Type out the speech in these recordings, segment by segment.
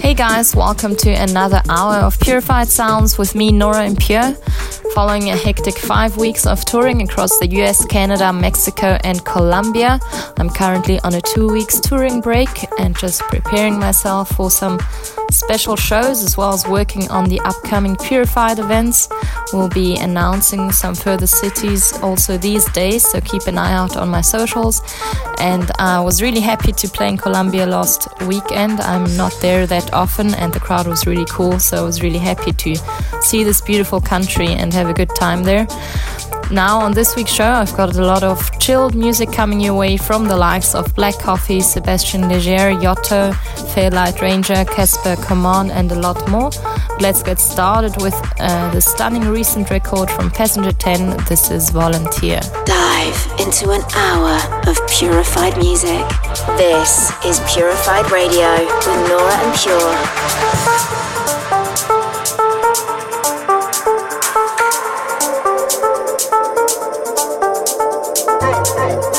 Hey guys, welcome to another hour of Purified Sounds with me, Nora En Pure. Following a hectic five weeks of touring across the US, Canada, Mexico, and Colombia, I'm currently on a two weeks touring break and just preparing myself for some special shows as well as working on the upcoming Purified events. We'll be announcing some further cities also these days, so keep an eye out on my socials. And I was really happy to play in Colombia last weekend. I'm not there that often, and the crowd was really cool, so I was really happy to see this beautiful country and have a good time there. Now, on this week's show, I've got a lot of chilled music coming your way from the likes of Black Coffee, Sébastien Léger, Yotto, Fairlight Ranger, Casper Command, and a lot more. Let's get started with uh, the stunning recent record from Passenger 10. This is Volunteer. Dive into an hour of purified music. This is Purified Radio with Nora En Pure. outside.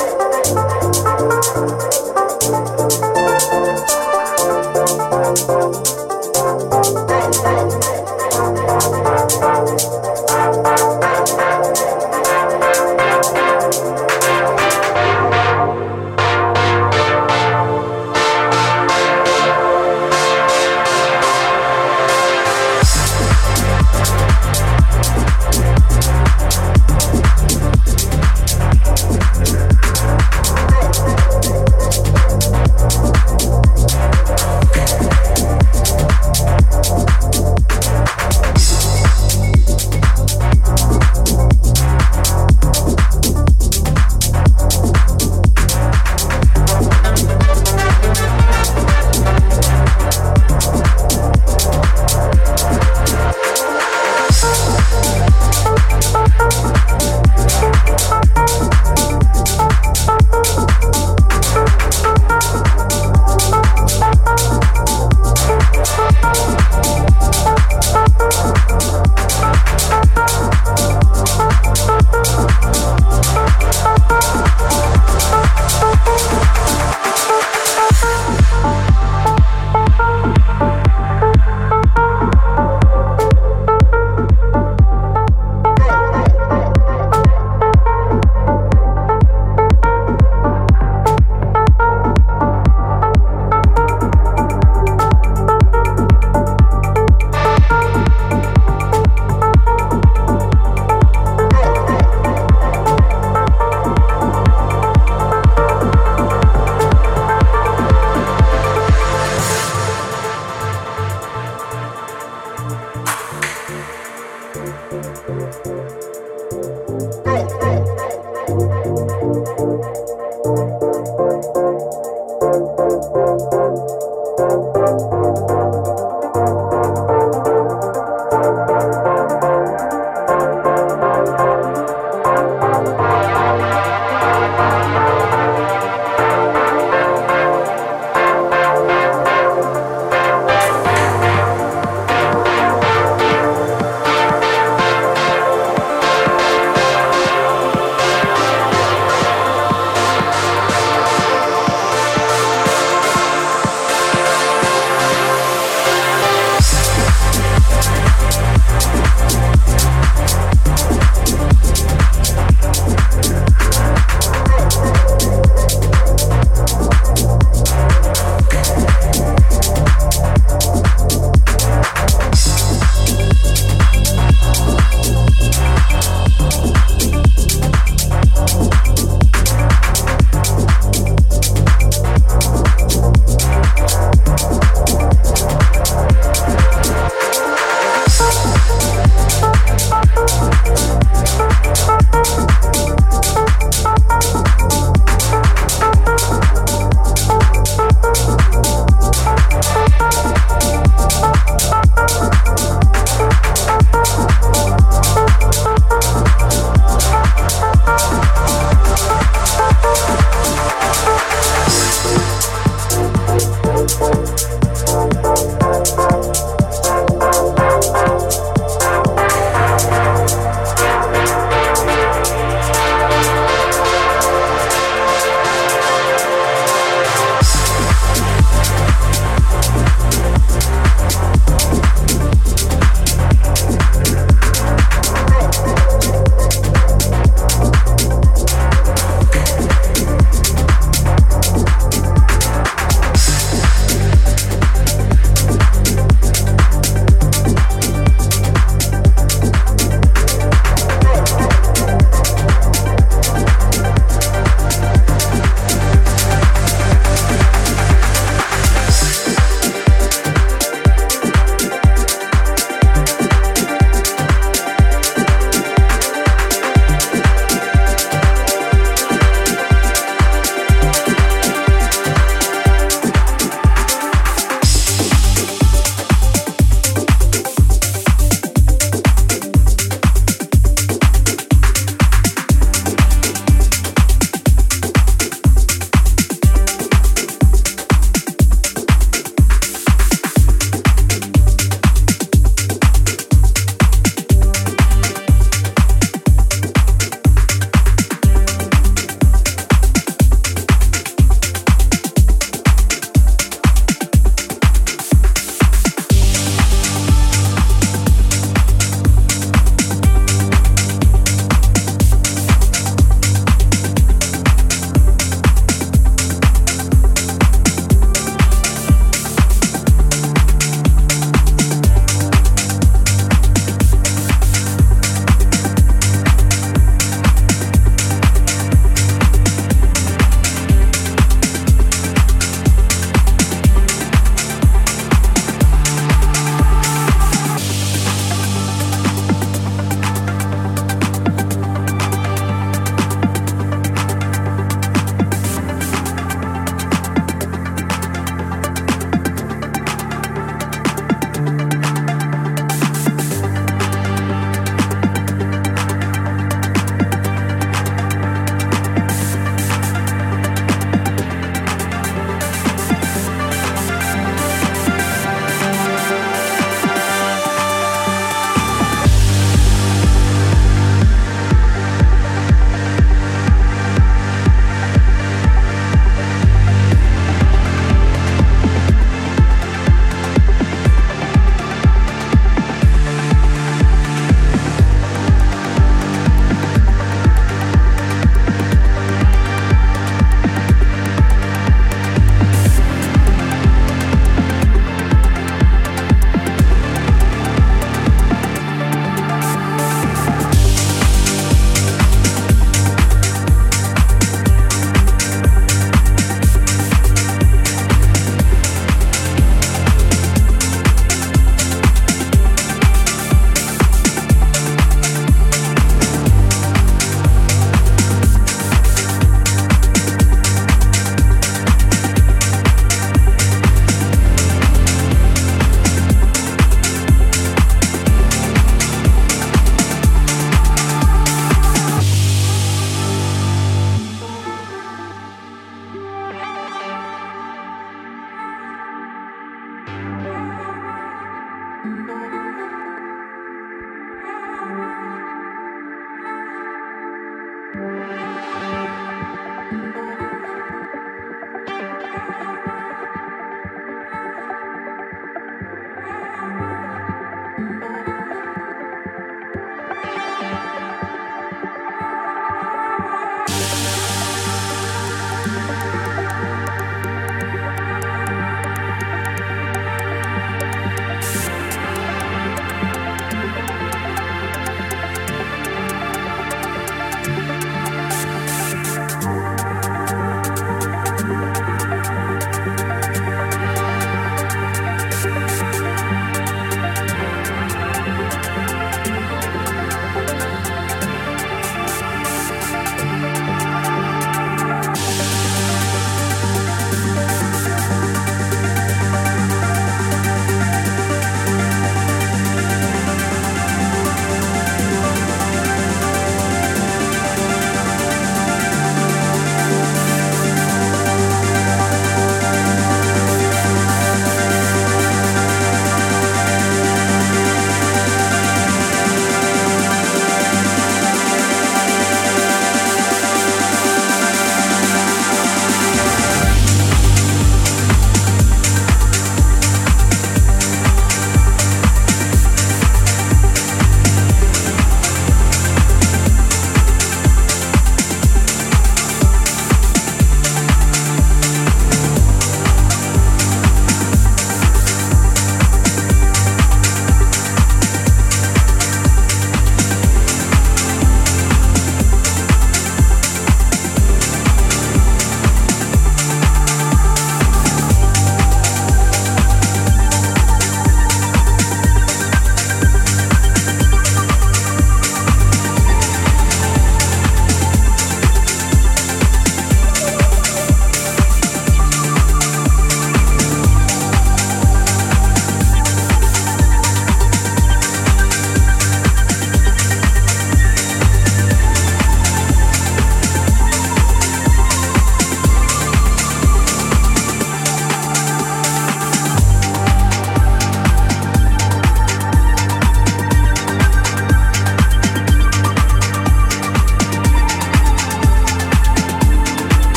Música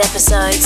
episodes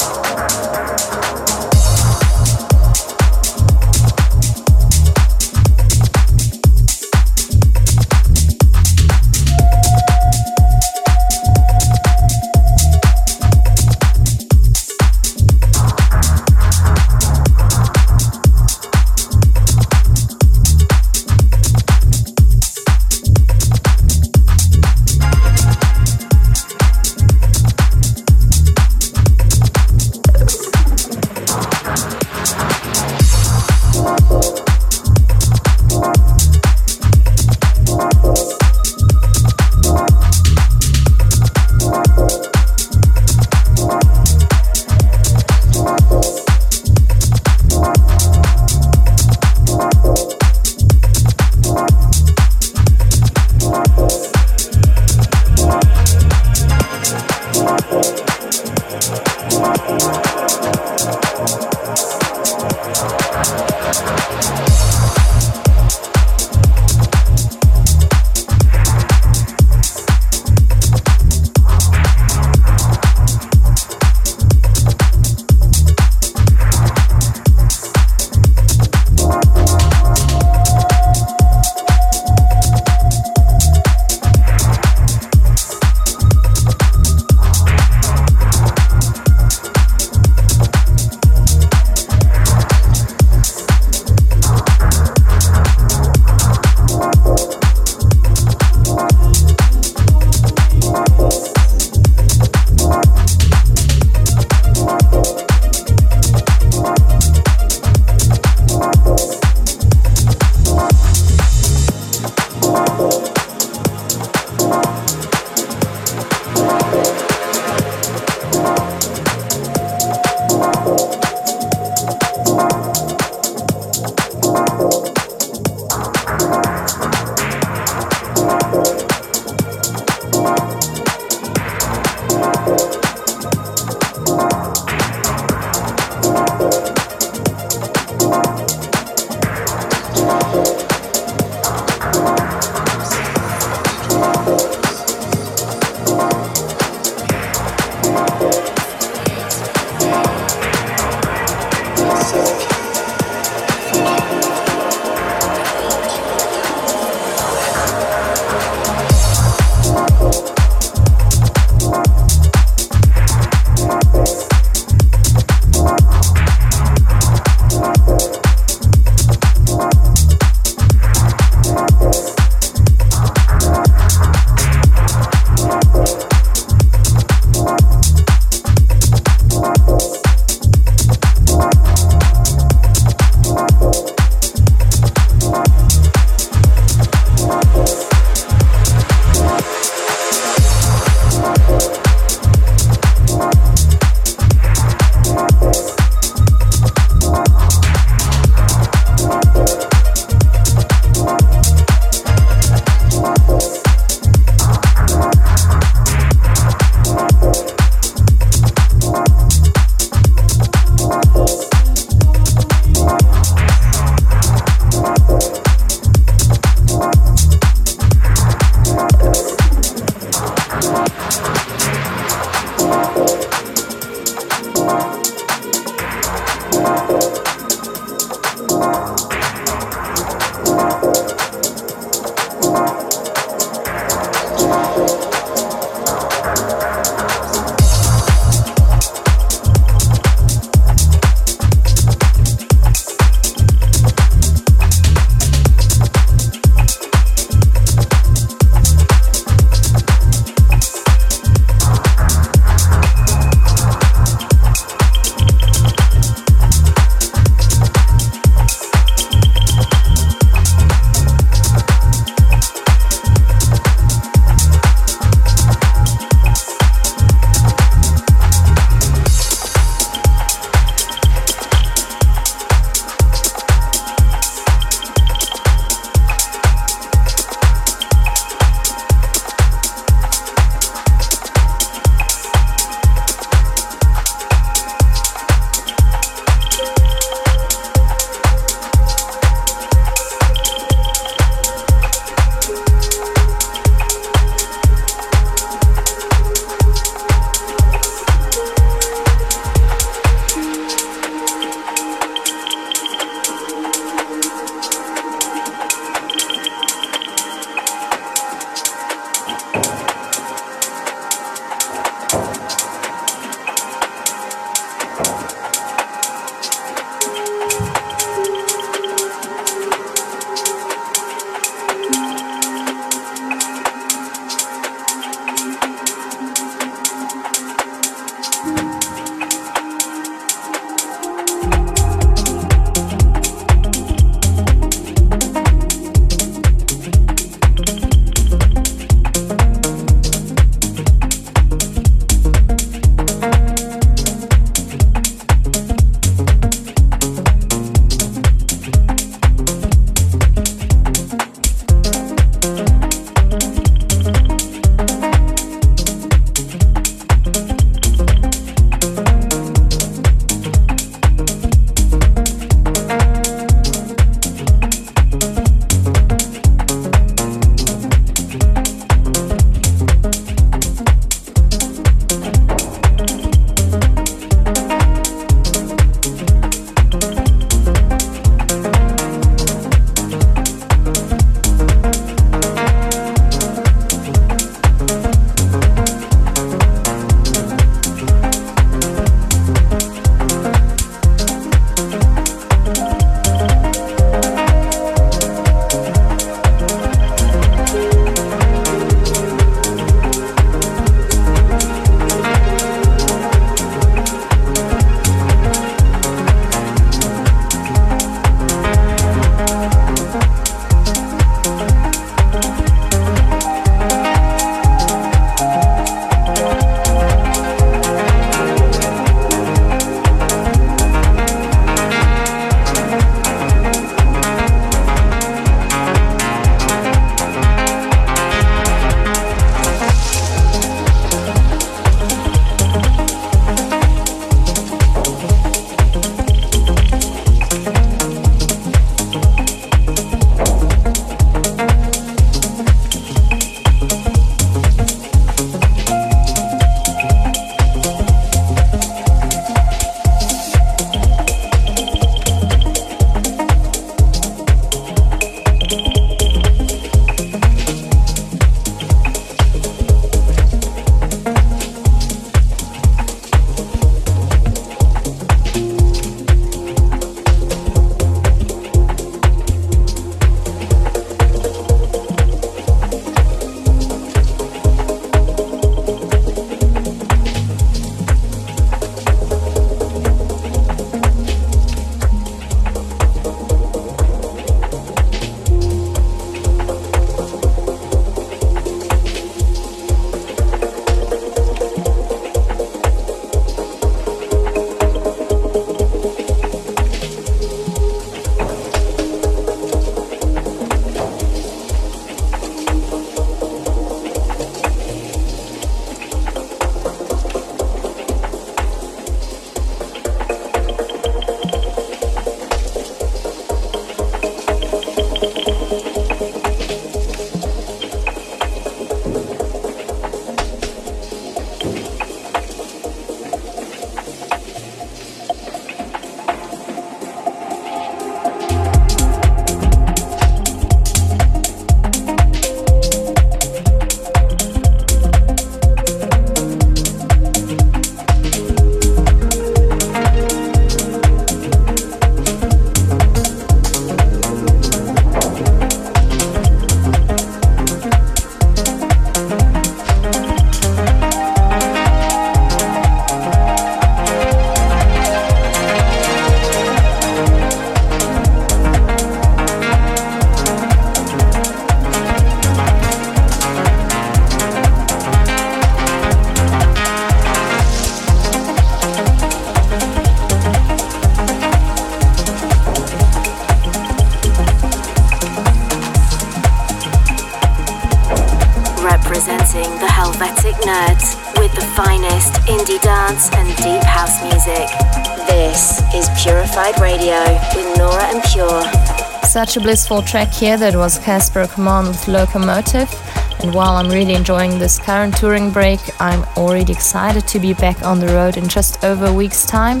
Such a blissful track here that was Casper Command with Locomotive. And while I'm really enjoying this current touring break, I'm already excited to be back on the road in just over a week's time.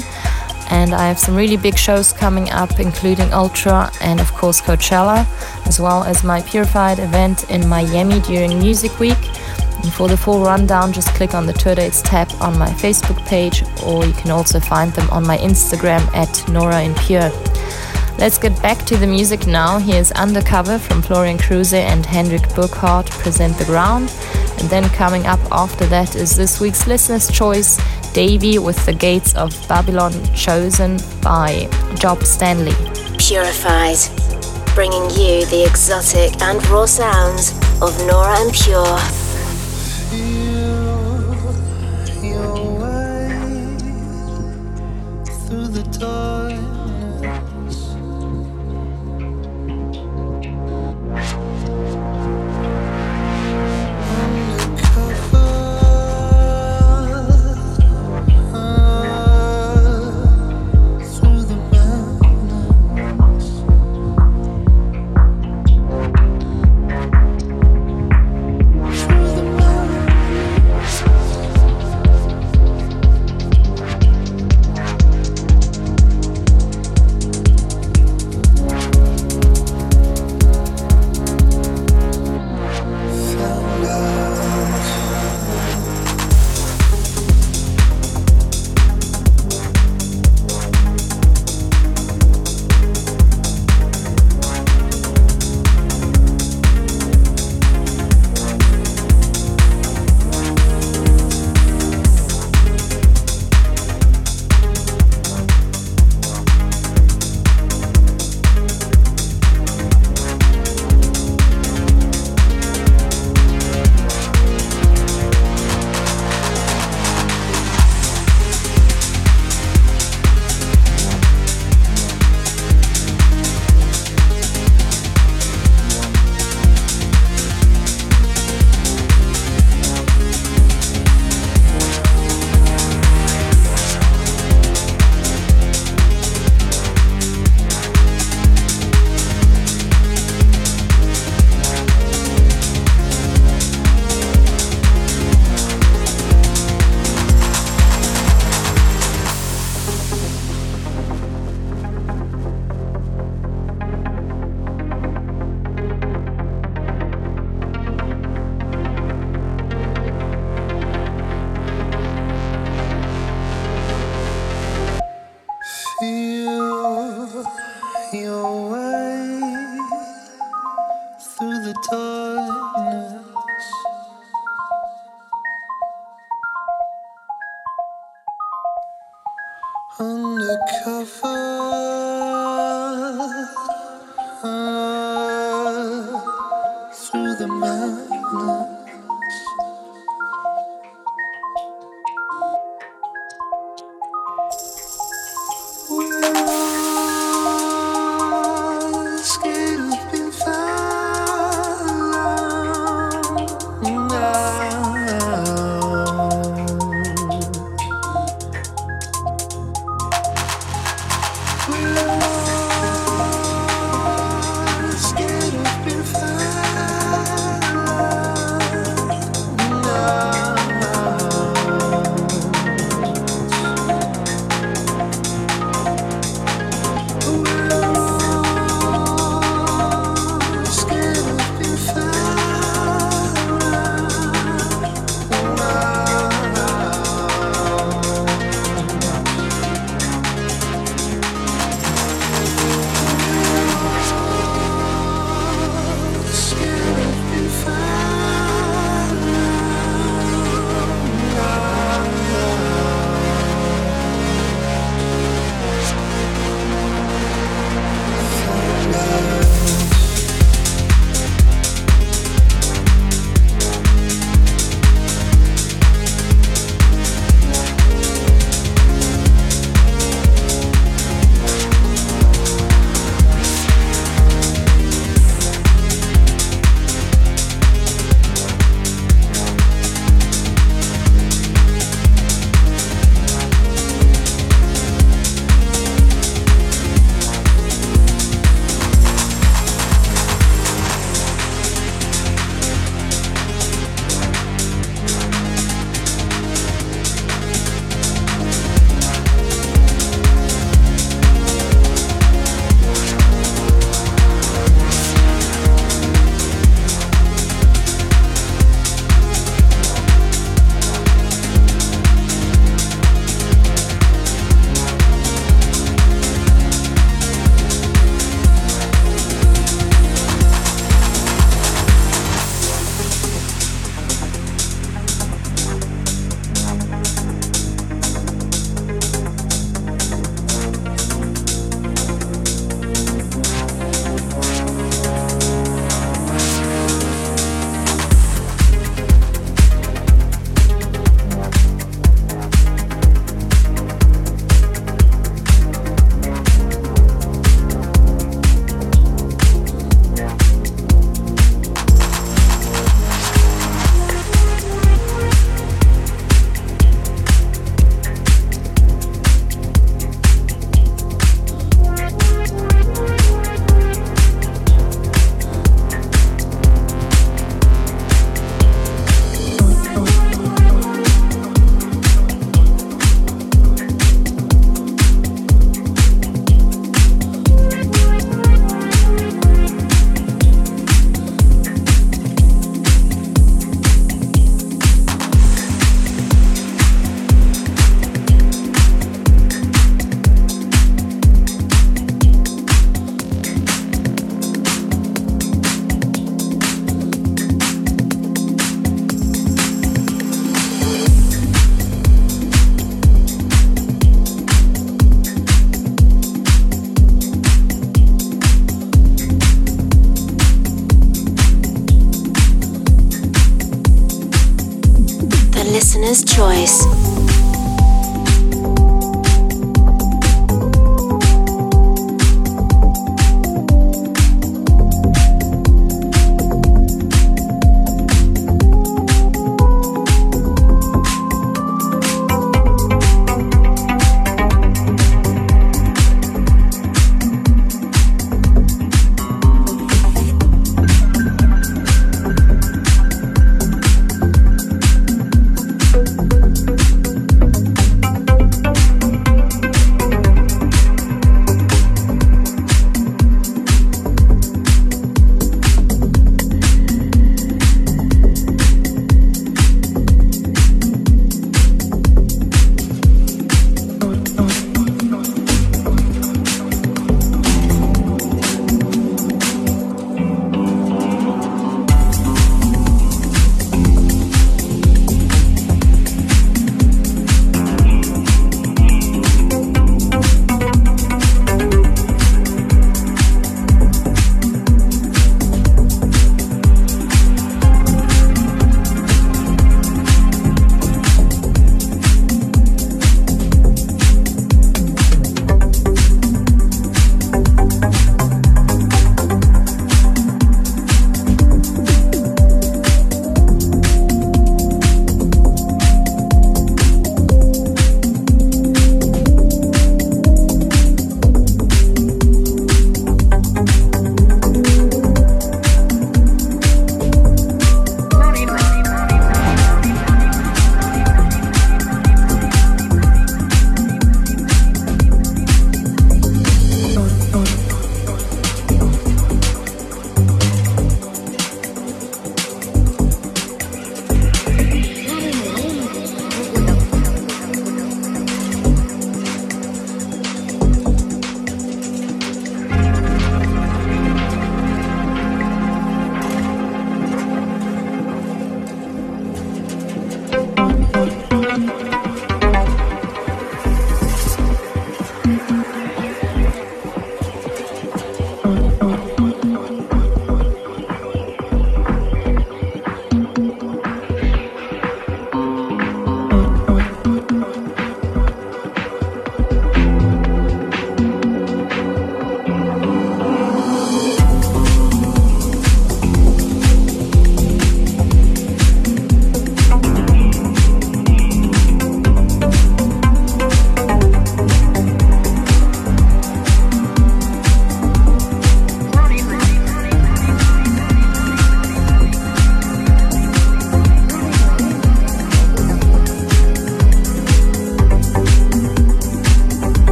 And I have some really big shows coming up, including Ultra and, of course, Coachella, as well as my Purified event in Miami during Music Week. And for the full rundown, just click on the tour dates tab on my Facebook page, or you can also find them on my Instagram at Nora En Pure. Let's get back to the music now. Here's Undercover from Florian Kruse and Hendrik Burkhardt present the ground. And then coming up after that is this week's listener's choice, Davy with the Gates of Babylon, chosen by Job Stanley. Purified, bringing you the exotic and raw sounds of Nora En Pure.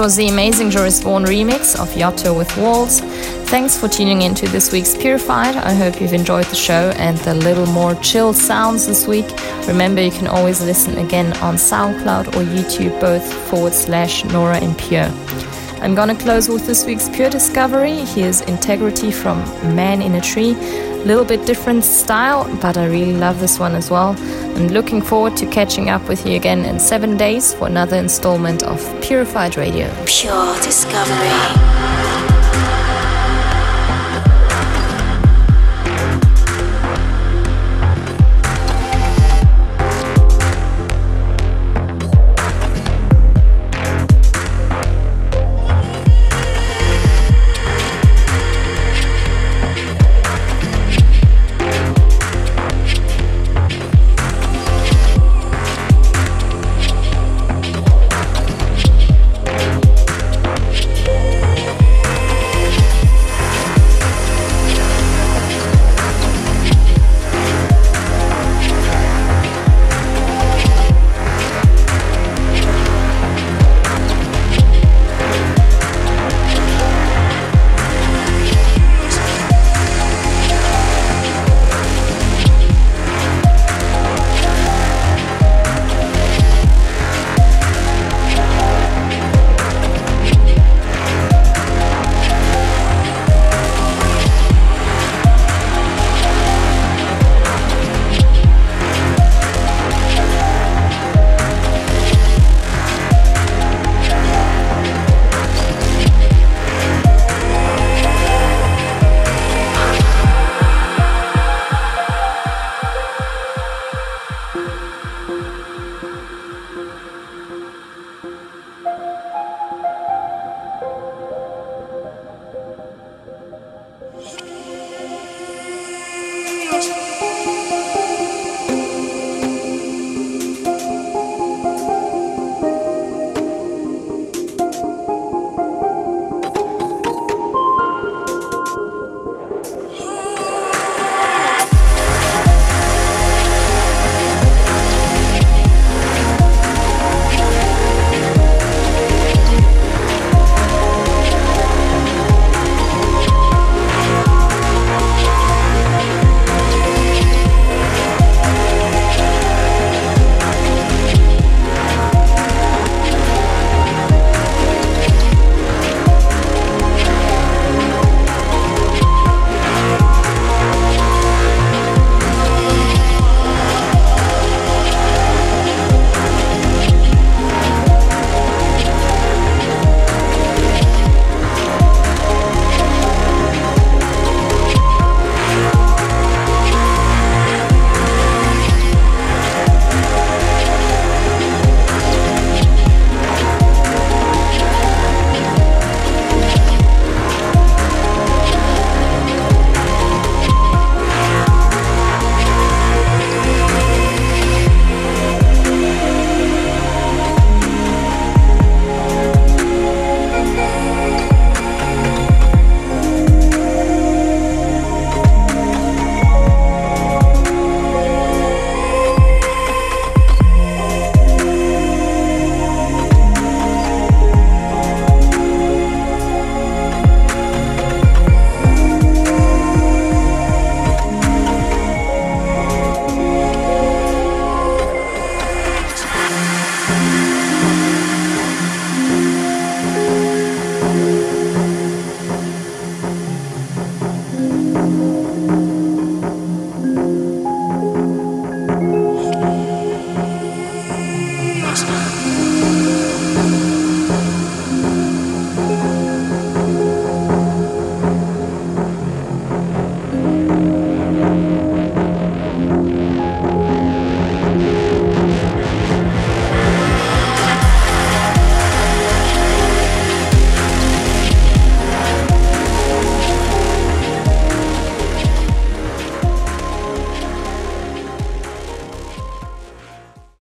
Was the amazing Joris Voorn remix of Yotto with Walls. Thanks for tuning in to this week's Purified. I hope you've enjoyed the show and the little more chill sounds this week. Remember, you can always listen again on SoundCloud or YouTube, both forward slash Nora En Pure. I'm gonna close with this week's Pure Discovery. Here's Integrity from Man in a Tree. Little bit different style, but I really love this one as well. And looking forward to catching up with you again in seven days for another installment of Purified Radio. Pure Discovery.